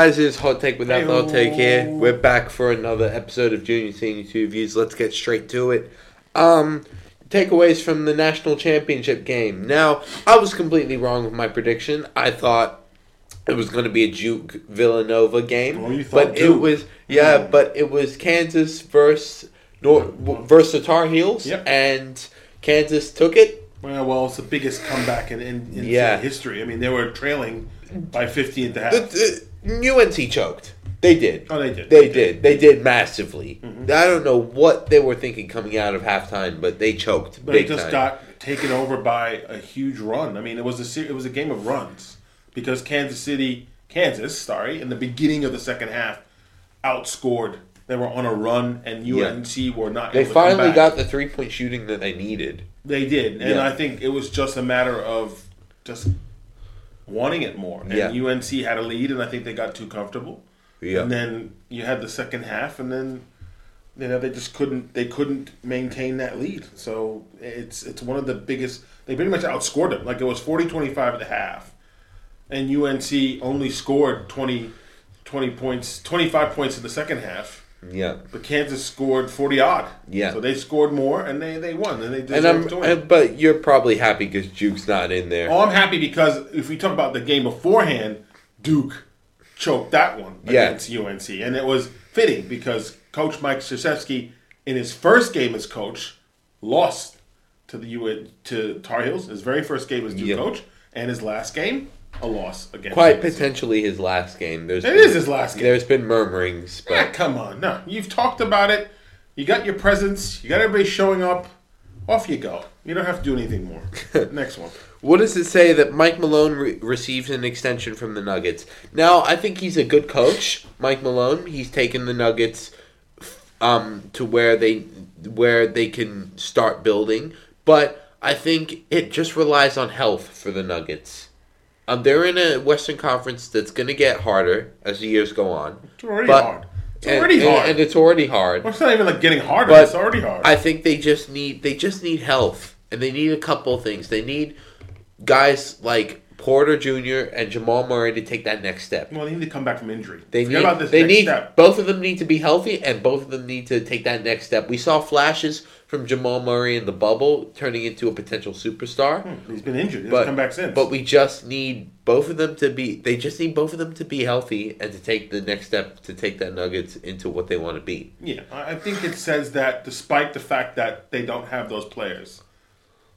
Guys? It's Hot Take Without the Hot Take here. We're back for another episode of Junior Senior Two Views. Let's get straight to it. Um, takeaways from the national championship game. Now, I was completely wrong with my prediction. I thought it was going to be a Duke Villanova game, Oh, you thought but it was yeah, but it was Kansas versus Nor- versus the Tar Heels, Yep. and Kansas took it. Well, well, it's the biggest comeback in, in, in Yeah. history. I mean, they were trailing by 50 at the half. The, the, UNC choked. They did. oh, they did. They did. They did massively. Mm-hmm. I don't know what they were thinking coming out of halftime, but they choked But it just time. got taken over by a huge run. I mean, it was a it was a game of runs because Kansas City, Kansas, sorry, in the beginning of the second half, outscored. They were on a run, and Yeah. UNC were not. they able to come finally got the three point shooting that they needed. They did, and Yeah. I think it was just a matter of just wanting it more. And Yeah. UNC had a lead, and I think they got too comfortable. Yeah. And then you had the second half, and then you know they just couldn't they couldn't maintain that lead. So it's it's one of the biggest. They pretty much outscored them. Like it was 40-25 at the half, and UNC only scored 20, 20 points, twenty five points in the second half. Yeah. But Kansas scored forty odd. Yeah. So they scored more, and they they won, and they And deserved I'm, to win. and, but you're probably happy because Duke's not in there. Oh, I'm happy because if we talk about the game beforehand, Duke choked that one Yeah. against UNC, and it was fitting because Coach Mike Krzyzewski, in his first game as coach, lost to the UN to Tar Heels. His very first game as Duke Yeah. coach, and his last game a loss against. Quite UNC. potentially his last game. There's It been, is his last game. There's been murmurings, but come on, no, you've talked about it. You got your presence. You got everybody showing up. Off you go. You don't have to do anything more. Next one. What does it say that Mike Malone re- received an extension from the Nuggets? Now, I think he's a good coach, Mike Malone. He's taken the Nuggets um, to where they where they can start building, but I think it just relies on health for the Nuggets. Um, they're in a Western Conference that's going to get harder as the years go on. It's already But- hard. It's and- already and- hard. and it's already hard. Well, it's not even like getting harder. But it's already hard. I think they just need they just need health, and they need a couple of things. They need guys like Porter Jr. and Jamal Murray to take that next step. well, they need to come back from injury. They Forget need about this they next need step. both of them need to be healthy, and both of them need to take that next step. We saw flashes from Jamal Murray in the bubble turning into a potential superstar. He's been injured. He's But, come back since. but we just need both of them to be. They just need both of them to be healthy and to take the next step to take that Nuggets into what they want to be. yeah, I I think it says that despite the fact that they don't have those players,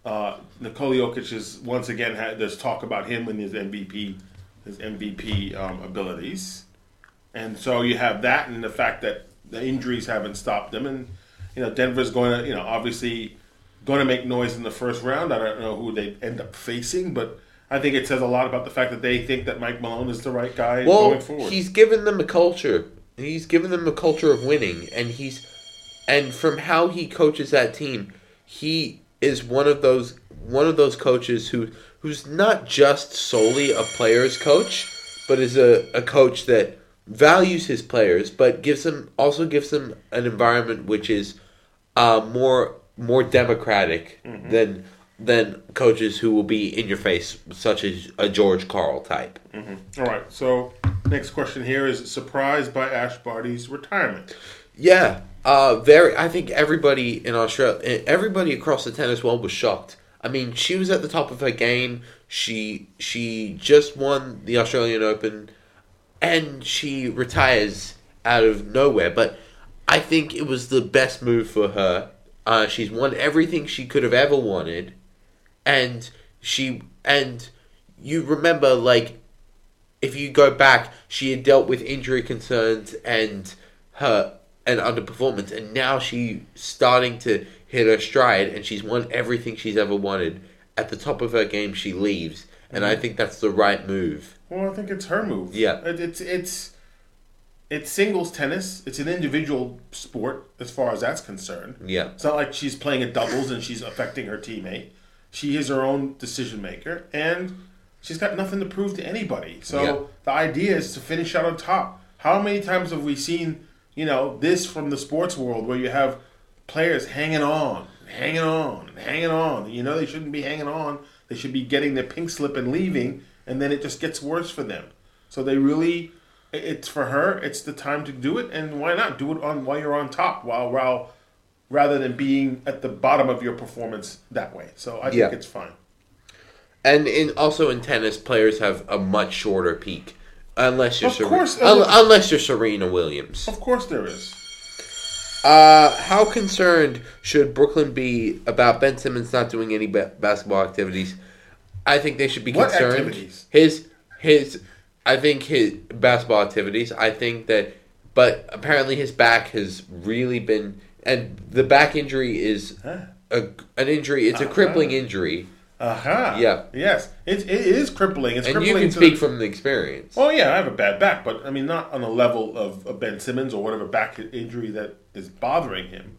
uh, Nikola Jokic is once again had there's talk about him and his MVP, his MVP um, abilities, and so you have that and the fact that the injuries haven't stopped them, and you know Denver's going to you know obviously going to make noise in the first round. I don't know who they end up facing, but. I think it says a lot about the fact that they think that Mike Malone is the right guy Well, going forward. he's given them a culture. He's given them a culture of winning, and he's and from how he coaches that team, he is one of those one of those coaches who who's not just solely a player's coach, but is a, a coach that values his players, but gives them also gives them an environment which is uh, more more democratic than than coaches who will be in your face, such as a George Karl type. All right. So next question here is surprised by Ash Barty's retirement. Yeah, uh, very. I think everybody in Australia, everybody across the tennis world was shocked. I mean, she was at the top of her game. She she just won the Australian Open, and she retires out of nowhere. But I think it was the best move for her. Uh, she's won everything she could have ever wanted, and she and you remember like if you go back, she had dealt with injury concerns and her and underperformance, and now she's starting to hit her stride, and she's won everything she's ever wanted. At the top of her game, she leaves, and I think that's the right move. Well, I think it's her move. Yeah. It, it's it's it's singles tennis. It's an individual sport as far as that's concerned. Yeah, It's not like she's playing a doubles and she's affecting her teammate. She is her own decision maker, and she's got nothing to prove to anybody. So Yeah. the idea is to finish out on top. How many times have we seen, you know, this from the sports world where you have players hanging on, hanging on, hanging on? You know they shouldn't be hanging on. They should be getting their pink slip and leaving, and then it just gets worse for them. So they really it's for her. It's the time to do it, and why not do it on while you're on top, while while rather than being at the bottom of your performance that way. So I think Yeah. it's fine. And in also in tennis, players have a much shorter peak, unless you're Of Sere- course, un- unless you're Serena Williams. Of course, there is. Uh, how concerned should Brooklyn be about Ben Simmons not doing any ba- basketball activities? I think they should be What concerned. activities? His his, I think his basketball activities. I think that, but apparently his back has really been, and the back injury is Huh. a, an injury. It's a Uh-huh. crippling injury, Aha. Yeah. Yes. It, it is crippling. It's and crippling you can speak the- from the experience. Oh yeah, I have a bad back, but I mean not on the level of, of Ben Simmons or whatever back injury that is bothering him.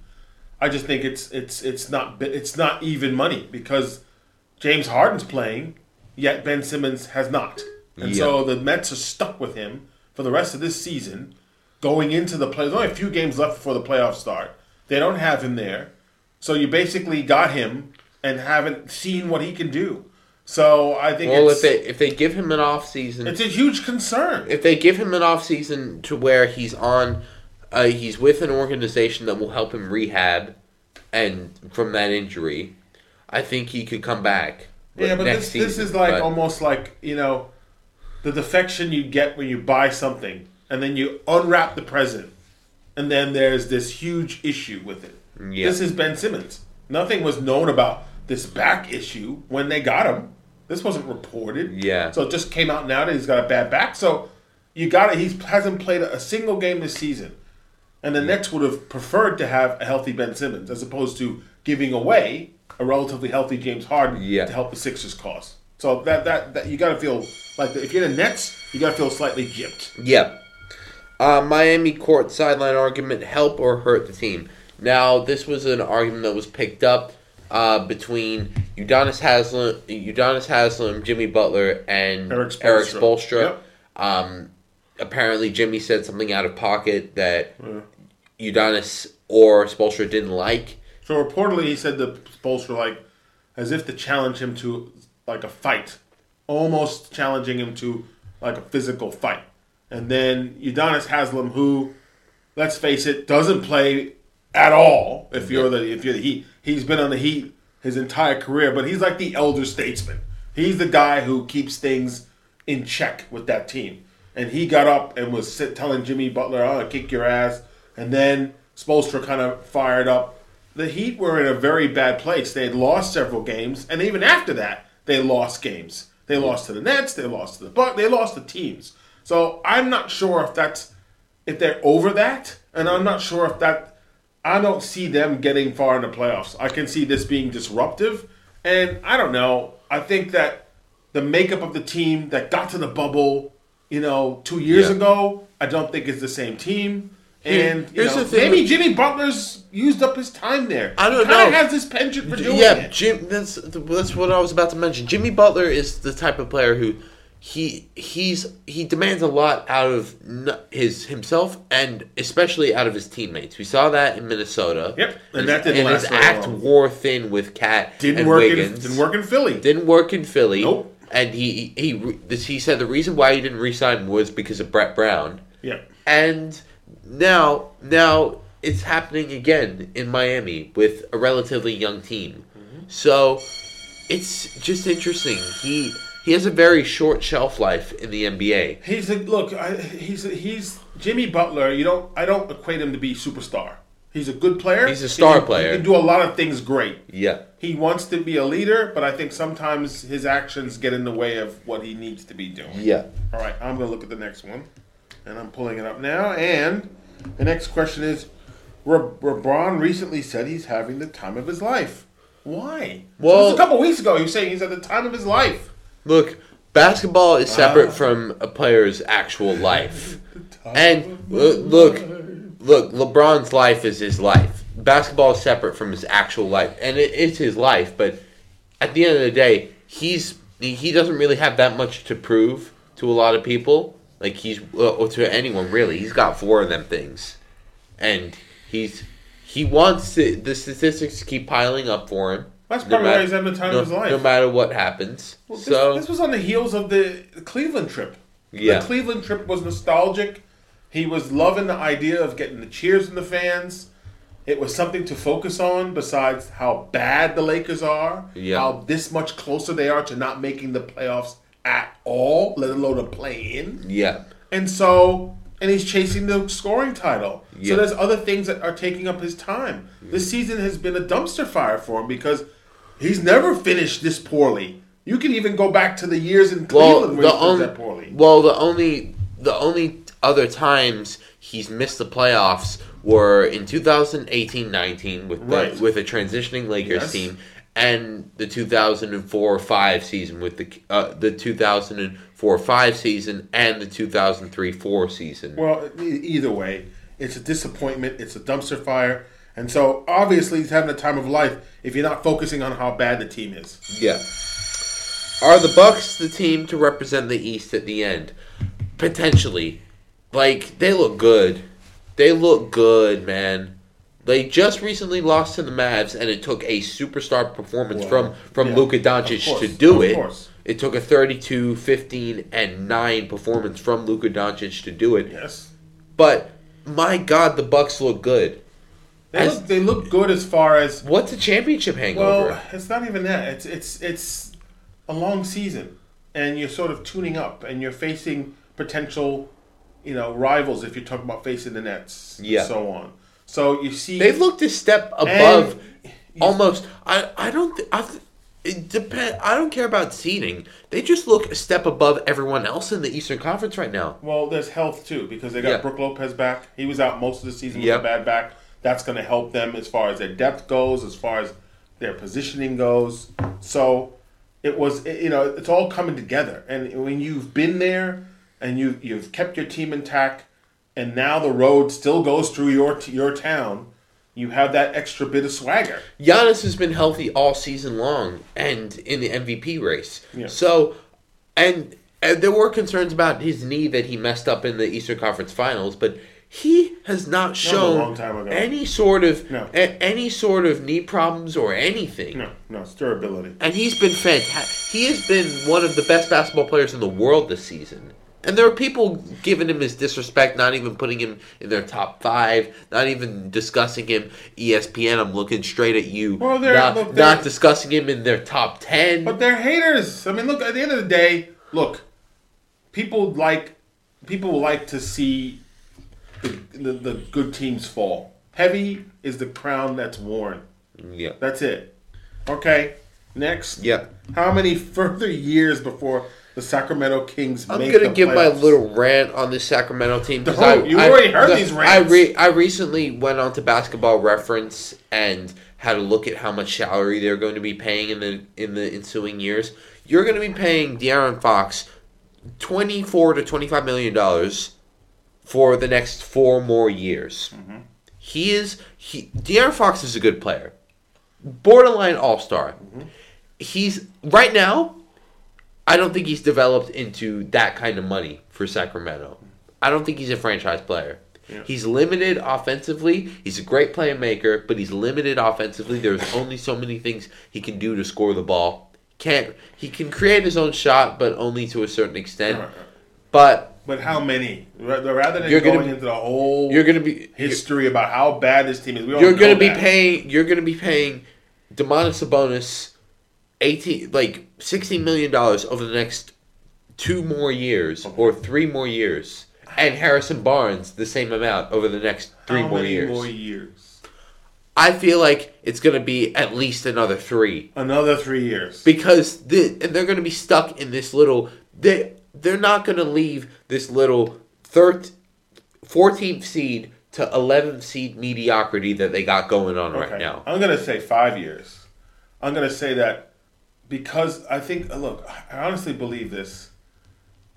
I just think it's it's it's not it's not even money because James Harden's playing, yet Ben Simmons has not, and so the Nets are stuck with him for the rest of this season, going into the play. There's only a few games left before the playoffs start. They don't have him there, so you basically got him and haven't seen what he can do. So I think Well, it's, if they if they give him an off season, it's a huge concern. if they give him an off season to where he's on, uh, he's with an organization that will help him rehab, and from that injury, I think he could come back. Yeah, but this this is like but- almost like you know, the defection you get when you buy something and then you unwrap the present, and then there's this huge issue with it. Yeah. This is Ben Simmons. Nothing was known about this back issue when they got him. This wasn't reported. Yeah. So it just came out now that he's got a bad back. So you got it. He hasn't played a single game this season. And the Nets would have preferred to have a healthy Ben Simmons as opposed to giving away a relatively healthy James Harden Yeah. to help the Sixers cause. So that that, that you got to feel like if you're the Nets, you got to feel slightly gypped. Yeah. Uh, Miami court sideline argument help or hurt the team? Now, this was an argument that was picked up uh, between Udonis Haslem, Udonis Haslem, Jimmy Butler, and Eric Eric Spoelstra. Yep. Um, apparently, Jimmy said something out of pocket that Udonis or Spoelstra didn't like. So reportedly, he said the Spoelstra like as if to challenge him to like a fight, almost challenging him to like a physical fight. And then Udonis Haslem, who, let's face it, doesn't play at all. If you're the if you're the Heat, he's been on the Heat his entire career, but he's like the elder statesman. He's the guy who keeps things in check with that team. And he got up and was sit, telling Jimmy Butler, "I'll kick your ass." And then Spoelstra kind of fired up. The Heat were in a very bad place. They had lost several games, and even after that, they lost games. They lost to the Nets. They lost to the Buck. They lost to teams. So I'm not sure if that's if they're over that, and I'm not sure if that. I don't see them getting far in the playoffs. I can see this being disruptive, and I don't know. I think that the makeup of the team that got to the bubble, you know, two years Yeah. ago, I don't think is the same team. And here's know, the thing maybe with- Jimmy Butler's used up his time there. I don't know. Has this penchant for doing yeah, it? Jim. That's that's what I was about to mention. Jimmy Butler is the type of player who he he's he demands a lot out of his himself and especially out of his teammates. We saw that in Minnesota. Yep, and that didn't and last his act long. wore thin with Cat Didn't and work. Wiggins. In, didn't work in Philly. Didn't work in Philly. Nope. And he he he, this, he said the reason why he didn't resign was because of Brett Brown. yeah. And now, now it's happening again in Miami with a relatively young team. Mm-hmm. So it's just interesting. He he has a very short shelf life in the NBA. He's a look. I, he's a, he's Jimmy Butler. You don't. I don't equate him to be superstar. He's a good player. He's a star He can- player. He can do a lot of things great. Yeah. He wants to be a leader, but I think sometimes his actions get in the way of what he needs to be doing. Yeah. All right, I'm going to look at the next one, and I'm pulling it up now. And the next question is: LeBron recently said he's having the time of his life. Why? Well- so just a couple weeks ago, he was saying he's at the time of his life. Look, basketball is separate Ah. from a player's actual life. And uh, look, look, LeBron's life is his life. Basketball is separate from his actual life, and it, it's his life. But at the end of the day, he's he he doesn't really have that much to prove to a lot of people. Like he's or to anyone really. He's got four of them things, and he's he wants to, the statistics to keep piling up for him. That's no probably why matter- he's having the time no, of his life. No matter what happens. Well, this, so this was on the heels of the Cleveland trip. Yeah. The Cleveland trip was nostalgic. He was loving the idea of getting the cheers from the fans. It was something to focus on besides how bad the Lakers are, Yeah. how this much closer they are to not making the playoffs at all, let alone a play in. Yeah. And so, and he's chasing the scoring title. Yeah. So there's other things that are taking up his time. This mm. season has been a dumpster fire for him because he's never finished this poorly. You can even go back to the years in Well, Cleveland where he only that poorly. well, the only the only other times he's missed the playoffs were in 2018-19 with the, Right. with a transitioning Lakers Yes. team and the 2004-5 season with the uh, the 2004-5 season and the 2003-4 season. Well, either way, it's a disappointment. It's a dumpster fire. And so, obviously, he's having a time of life if you're not focusing on how bad the team is. Yeah. Are the Bucks the team to represent the East at the end? Potentially. Like they look good. They look good, man. They just recently lost to the Mavs, and it took a superstar performance Wow. from from Yeah, Luka Doncic to do of it. course. It took a 32, 15, and 9 performance from Luka Doncic to do it. Yes. But my God, the Bucks look good. They, As- look, they look good as far as What's a championship hangover? Well, it's not even that. It's it's it's a long season, and you're sort of tuning up, and you're facing potential, you know, rivals if you're talking about facing the Nets, Yeah. and so on. So you see, They've looked a step above. almost. I. I don't. Th- I. Th- it depend. I don't care about seeding. They just look a step above everyone else in the Eastern Conference right now. Well, there's health too because they got Yeah. Brook Lopez back. He was out most of the season Yep. with a bad back. That's going to help them as far as their depth goes, as far as their positioning goes. So it was, it- you know, it's all coming together. And when you've been there and you you've kept your team intact, and now the road still goes through your your town, you have that extra bit of swagger. Giannis has been healthy all season long and in the MVP race. Yeah. So, and, and there were concerns about his knee that he messed up in the Eastern Conference Finals, but he has not shown any sort of No. a- any sort of knee problems or anything. No, no, it's durability. And he's been fantastic. He has been one of the best basketball players in the world this season. And there are people giving him his disrespect, not even putting him in their top five, not even discussing him. ESPN, I'm looking straight at you. Well, they're- not, look, they're- not discussing him in their top ten. But they're haters. I mean, look. At the end of the day, look. People like people like to see the, the, the good teams fall. Heavy is the crown that's worn. yeah, That's it. Okay. Next. yeah. How many further years before the Sacramento Kings I'm gonna the give my little rant on this Sacramento team. 'cause Don't. You already heard these I rants. re- I recently went on to Basketball Reference and had a look at how much salary they're going to be paying in the in the ensuing years. You're going to be paying De'Aaron Fox twenty four to twenty five million dollars for the next four more years. Mm-hmm. He is he De'Aaron Fox is a good player, borderline all star. Mm-hmm. He's right now. I don't think he's developed into that kind of money for Sacramento. I don't think he's a franchise player. Yeah. He's limited offensively. He's a great playmaker, but he's limited offensively. There's only so many things he can do to score the ball. Can't he can create his own shot, but only to a certain extent. But But how many? Rather than going be- into the whole you're gonna be history about how bad this team is, we you're gonna be that. paying you're gonna be paying Demonis Sabonis eighteen like sixteen million dollars over the next two more years or three more years. And Harrison Barnes the same amount over the next three How more many years. more years? I feel like it's gonna be at least another three. Another three years. Because the, and they're gonna be stuck in this little they they're not gonna leave this little third 14th seed to 11th seed mediocrity that they got going on right now. I'm gonna say five years. I'm gonna say that because I think look, I honestly believe this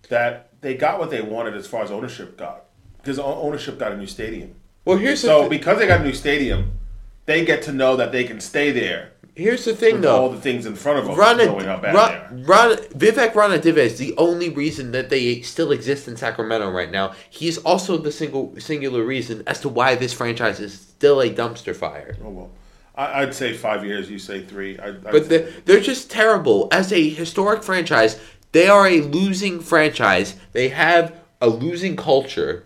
that they got what they wanted as far as ownership got because ownership got a new stadium. Well, here's the So because they got a new stadium, they get to know that they can stay there here's the thing with though. all the things in front of them, Rana, knowing how bad Ra- they. Rana, Vivek Ranadive is the only reason that they still exist in Sacramento right now. He's also the single singular reason as to why this franchise is still a dumpster fire. Oh well, I, I'd say five years. You say three. I, But the, they're just terrible. As a historic franchise, They are a losing franchise. They have a losing culture.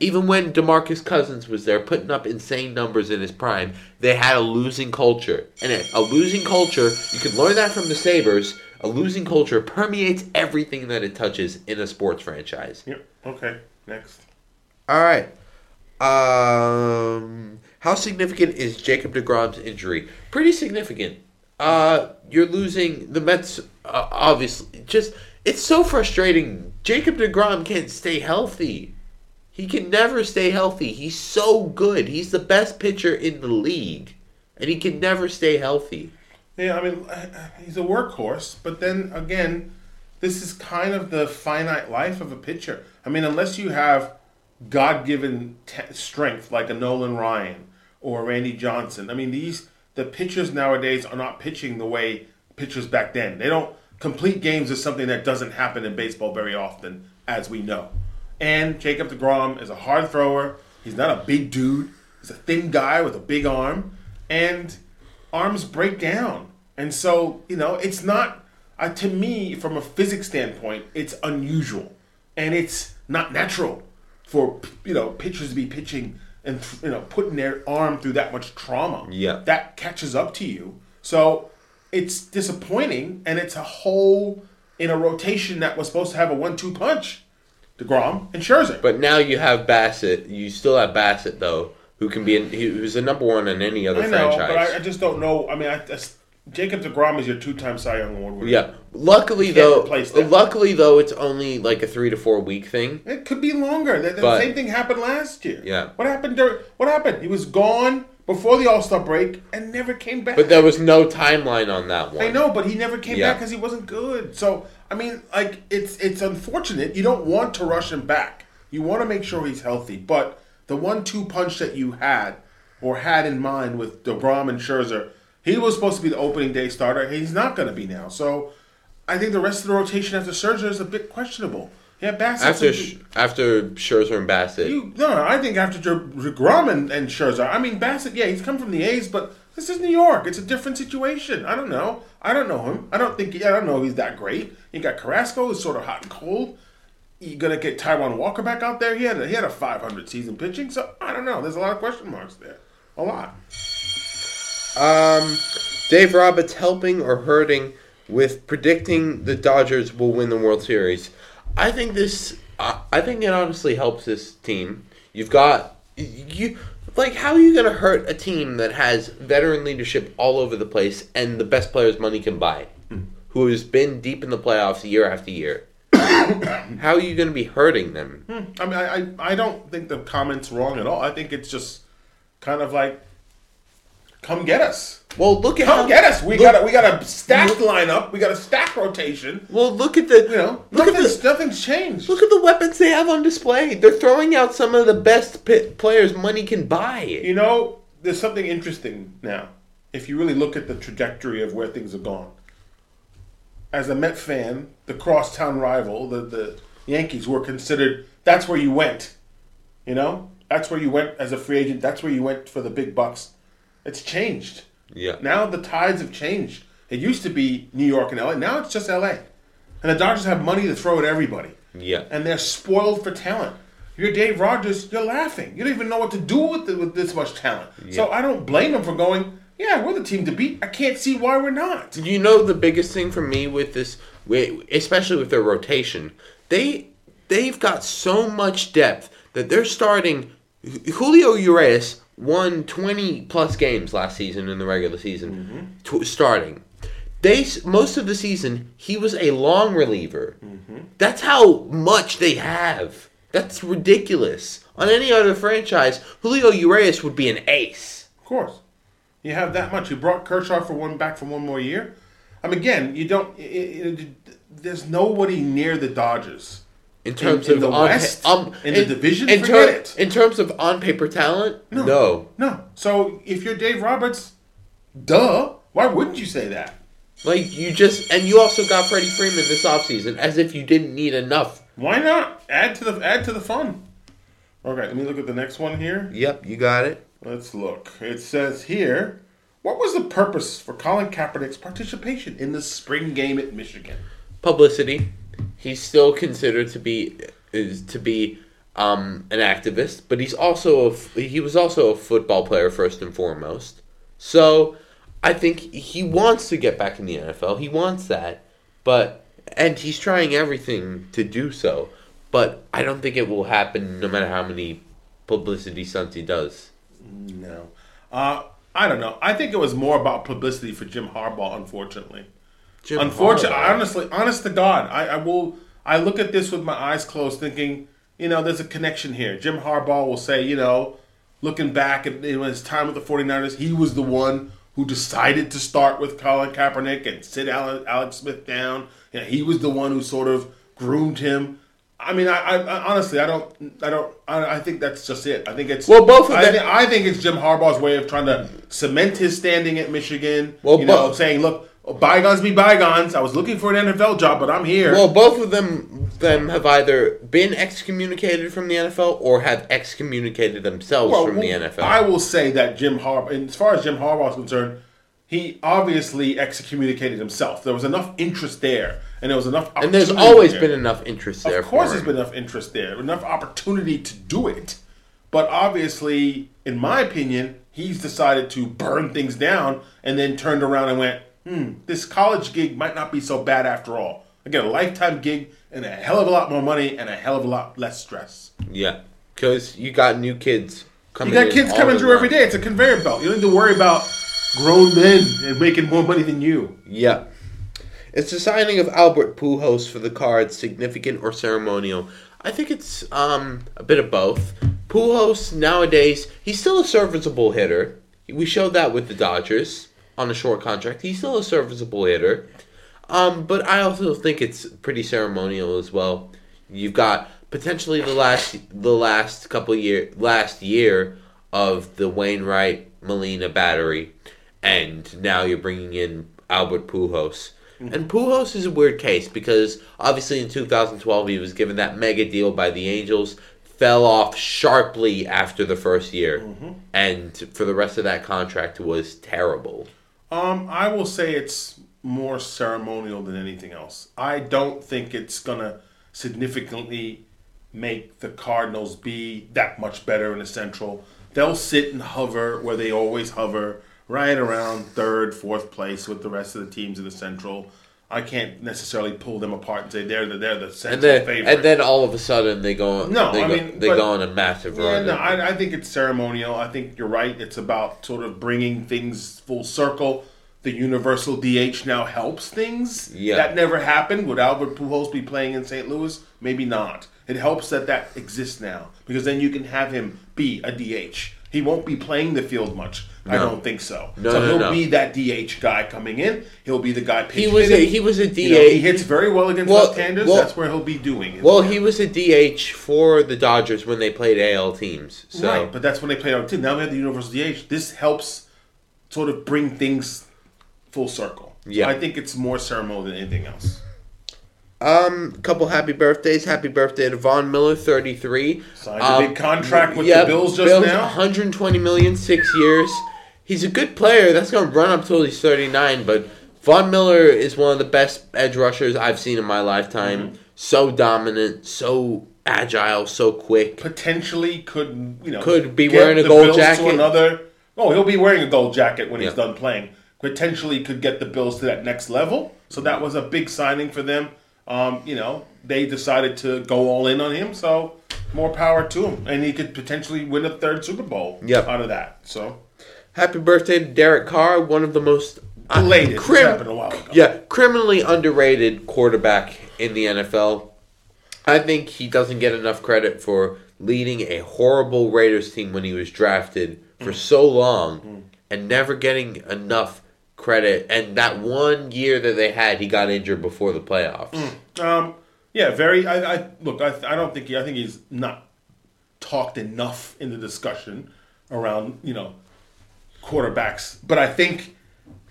Even when DeMarcus Cousins was there putting up insane numbers in his prime, they had a losing culture. And a- a losing culture, you can learn that from the Sabres. A losing culture permeates everything that it touches in a sports franchise. Yep. Okay. Next. All right. Um, how significant is Jacob Degrom's injury? Pretty significant. Uh, you're losing the Mets. Uh, obviously, just it's so frustrating. Jacob Degrom can't stay healthy. He can never stay healthy. He's so good. He's the best pitcher in the league, and he can never stay healthy. Yeah, I mean, he's a workhorse, but then again, this is kind of the finite life of a pitcher. I mean, unless you have God given t- strength like a Nolan Ryan or Randy Johnson, I mean, these the pitchers nowadays are not pitching the way pitchers back then. They don't complete games is something that doesn't happen in baseball very often, as we know. And Jacob DeGrom is a hard thrower. He's not a big dude. He's a thin guy with a big arm, and arms break down. And so, you know, it's not, uh, to me, from a physics standpoint, it's unusual. And it's not natural for, you know, pitchers to be pitching and, you know, putting their arm through that much trauma. Yeah. That catches up to you. So it's disappointing, and it's a hole in a rotation that was supposed to have a one two punch. DeGrom and Scherzer. But now you have Bassitt. You still have Bassitt though, who can be in, he- who's the number one in any other I know, franchise. but I, I just don't know. I mean, I, I, Jacob DeGrom is your two-time Cy Young Award winner. Yeah. Luckily though, luckily though, it's only like a three to four week thing. It could be longer. The, the But- same thing happened last year. Yeah. What happened? During, what happened? He was gone before the All Star break and never came back. But there was no timeline on that one. I know, but he never came Yeah. back because he wasn't good. So I mean, like it's it's unfortunate. You don't want to rush him back. You want to make sure he's healthy. But the one-two punch that you had or had in mind with Degrom and Scherzer, he was supposed to be the opening day starter. He's not going to be now. So I think the rest of the rotation after Scherzer is a bit questionable. Yeah, Bassitt. After Sh- after Scherzer and Bassitt, You, no, no, I think after DeGrom and, and Scherzer, I mean Bassitt. Yeah, he's come from the A's, but this is New York. It's a different situation. I don't know. I don't know him. I don't think. I don't know. He's that great. You got Carrasco, who's sort of hot and cold. You're gonna get Taijuan Walker back out there? He had a, he had a 500 season pitching. So I don't know. There's a lot of question marks there. A lot. Um, Dave Roberts helping or hurting with predicting the Dodgers will win the World Series. I think this. I I think it honestly helps this team. You've got you. Like, how are you going to hurt a team that has veteran leadership all over the place and the best players money can buy, who has been deep in the playoffs year after year? how are you going to be hurting them? I mean, I, I I don't think the comment's wrong at all. I think it's just kind of like, come get us. Well, look at Come how, get us. We look- got a, we got a stacked look- lineup. We got a stack rotation. Well, look at the You know, look at the nothing's changed. look at the weapons they have on display. They're throwing out some of the best players money can buy. You know, there's something interesting now. If you really look at the trajectory of where things have gone. As a Met fan, the crosstown rival, the, the Yankees were considered that's where you went. You know? That's where you went as a free agent. That's where you went for the big bucks. It's changed. Yeah. Now the tides have changed. It used to be New York and LA. Now it's just LA. And the Dodgers have money to throw at everybody. Yeah. And they're spoiled for talent. You're Dave Rogers, you're laughing. You don't even know what to do with, the, with this much talent. So I don't blame them for going, yeah, we're the team to beat. I can't see why we're not. You know the biggest thing for me with this, especially with their rotation, they they've got so much depth that they're starting. Julio Urias won twenty plus games last season in the regular season, mm-hmm. tw- starting. They most of the season he was a long reliever. Mm-hmm. That's how much they have. That's ridiculous. On any other franchise, Julio Urias would be an ace. Of course. You have that much. You brought Kershaw for one back for one more year. I mean, again, you don't. i i i there's nobody near the Dodgers. In terms in of the on, West? um, In the division? in, ter- it. in terms of on paper talent, no. No. So if you're Dave Roberts, duh. Why wouldn't you say that? Like you just and you also got Freddie Freeman this offseason as if you didn't need enough. Why not add to the add to the fun? Okay, let me look at the next one here. Yep, you got it. Let's look. It says here, what was the purpose for Colin Kaepernick's participation in the spring game at Michigan? publicity. He's still considered to be is to be um, an activist, but he's also a he was also a football player first and foremost. So I think he wants to get back in the NFL. He wants that, but and he's trying everything to do so. But I don't think it will happen, no matter how many publicity stunts he does. No. Uh, I don't know. I think it was more about publicity for Jim Harbaugh, unfortunately. Jim Unfortunately, honestly, honest to God, I, I will. I look at this with my eyes closed, thinking, you know, there's a connection here. Jim Harbaugh will say, you know, looking back at his time with the 49ers, he was the one who decided to start with Colin Kaepernick and sit Alex, Smith down. You know, he was the one who sort of groomed him. I mean, I, I, I honestly, I don't, I don't, I, I think that's just it. I think it's Well, both of I, them- I think it's Jim Harbaugh's way of trying to cement his standing at Michigan. Well, you know, both- saying, look, Oh, bygones be bygones. I was looking for an NFL job, but I'm here. Well, both of them them have either been excommunicated from the NFL or have excommunicated themselves Well, from the NFL. I will say that Jim Harbaugh, and as far as Jim Harbaugh is concerned, he obviously excommunicated himself. There was enough interest there, and there was enough. and there's always there. been enough interest there. Of course, there's been enough interest there, enough opportunity to do it. But obviously, in my opinion, he's decided to burn things down and then turned around and went, hmm, this college gig might not be so bad after all. I get a lifetime gig and a hell of a lot more money and a hell of a lot less stress. Yeah, because you got new kids coming. You got kids coming through every time. It's a conveyor belt. You don't need to worry about grown men and making more money than you. Yeah. It's the signing of Albert Pujols for the Cards significant or ceremonial? I think it's um, a bit of both. Pujols nowadays, he's still a serviceable hitter. We showed that with the Dodgers on a short contract. He's still a serviceable hitter. Um, but I also think it's pretty ceremonial as well. You've got potentially the last the last couple year last year of the Wainwright Molina battery, and now you're bringing in Albert Pujols. And Pujols is a weird case because obviously in 2012 he was given that mega deal by the Angels, fell off sharply after the first year, and for the rest of that contract was terrible. Um, I will say it's more ceremonial than anything else. I don't think it's gonna significantly make the Cardinals be that much better in the Central. They'll sit and hover where they always hover, right around third, fourth place with the rest of the teams in the Central. I can't necessarily pull them apart and say they're the they're the Central And then, favorite. and then all of a sudden they go on. No, they I go, mean, they but- go on a massive Yeah, run. no, I, I think it's ceremonial. I think you're right. It's about sort of bringing things full circle. The universal DH now helps things. Yeah. That never happened. Would Albert Pujols be playing in St. Louis? Maybe not. It helps that that exists now because then you can have him be a DH. He won't be playing the field much. I don't think so. No, so no, he'll no. be that DH guy coming in. He'll be the guy pitch he was a, he was a DH. You know, he hits very well against Well- left-handers. well- That's where he'll be doing. well, he was a DH for the Dodgers when they played AL teams. So Right, but that's when they played our team. Now we have the universal DH. This helps sort of bring things full circle. So Yeah. I think it's more ceremonial than anything else. Um, couple happy birthdays. Happy birthday to Von Miller, thirty three. Signed a big contract with the Bills just now. One hundred twenty million, six years. He's a good player. That's going to run up till he's thirty nine. But Von Miller is one of the best edge rushers I've seen in my lifetime. Mm-hmm. So dominant, so agile, so quick. Potentially could you know Could be wearing a gold jacket. another. Oh, he'll be wearing a gold jacket when he's done playing. Potentially could get the Bills to that next level. So that was a big signing for them. Um, you know, they decided to go all in on him. So more power to him, and he could potentially win a third Super Bowl Yep. out of that. So Happy birthday to Derek Carr, one of the most Belated. This crim- happened a while ago. Yeah, criminally underrated quarterback in the NFL. I think he doesn't get enough credit for leading a horrible Raiders team when he was drafted for mm. so long mm. and never getting enough credit. And that one year that they had, he got injured before the playoffs. Mm. Um, yeah, very. I, I look. I, I don't think he. I think he's not talked enough in the discussion around you know quarterbacks. But I think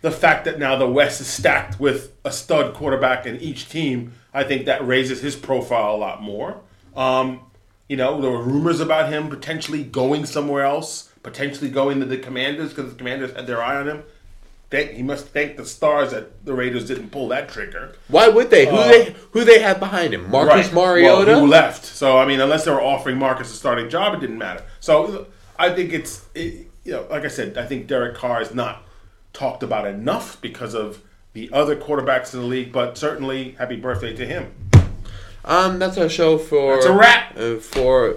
the fact that now the West is stacked with a stud quarterback in each team, I think that raises his profile a lot more. Um, you know, there were rumors about him potentially going somewhere else, potentially going to the Commanders because the Commanders had their eye on him. thank he must thank the stars that the Raiders didn't pull that trigger. Why would they? Who Uh, they who they have behind him? Marcus Well, Mariota. who left? So I mean, unless they were offering Marcus a starting job, it didn't matter. So I think it's it, you know, like I said, I think Derek Carr is not talked about enough because of the other quarterbacks in the league. But certainly, happy birthday to him. um, that's our show for. That's a wrap. uh, for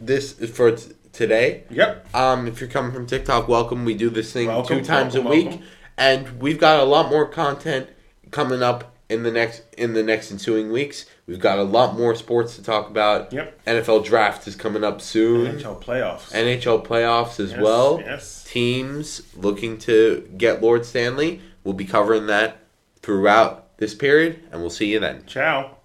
this for t- today. Yep. Um, if you're coming from TikTok, welcome. We do this thing Welcome, two times welcome, a week, welcome. and we've got a lot more content coming up in the next in the next ensuing weeks. We've got a lot more sports to talk about. Yep. NFL draft is coming up soon. NHL playoffs. NHL playoffs as Yes, well. yes. Teams looking to get Lord Stanley. We'll be covering that throughout this period, and we'll see you then. Ciao.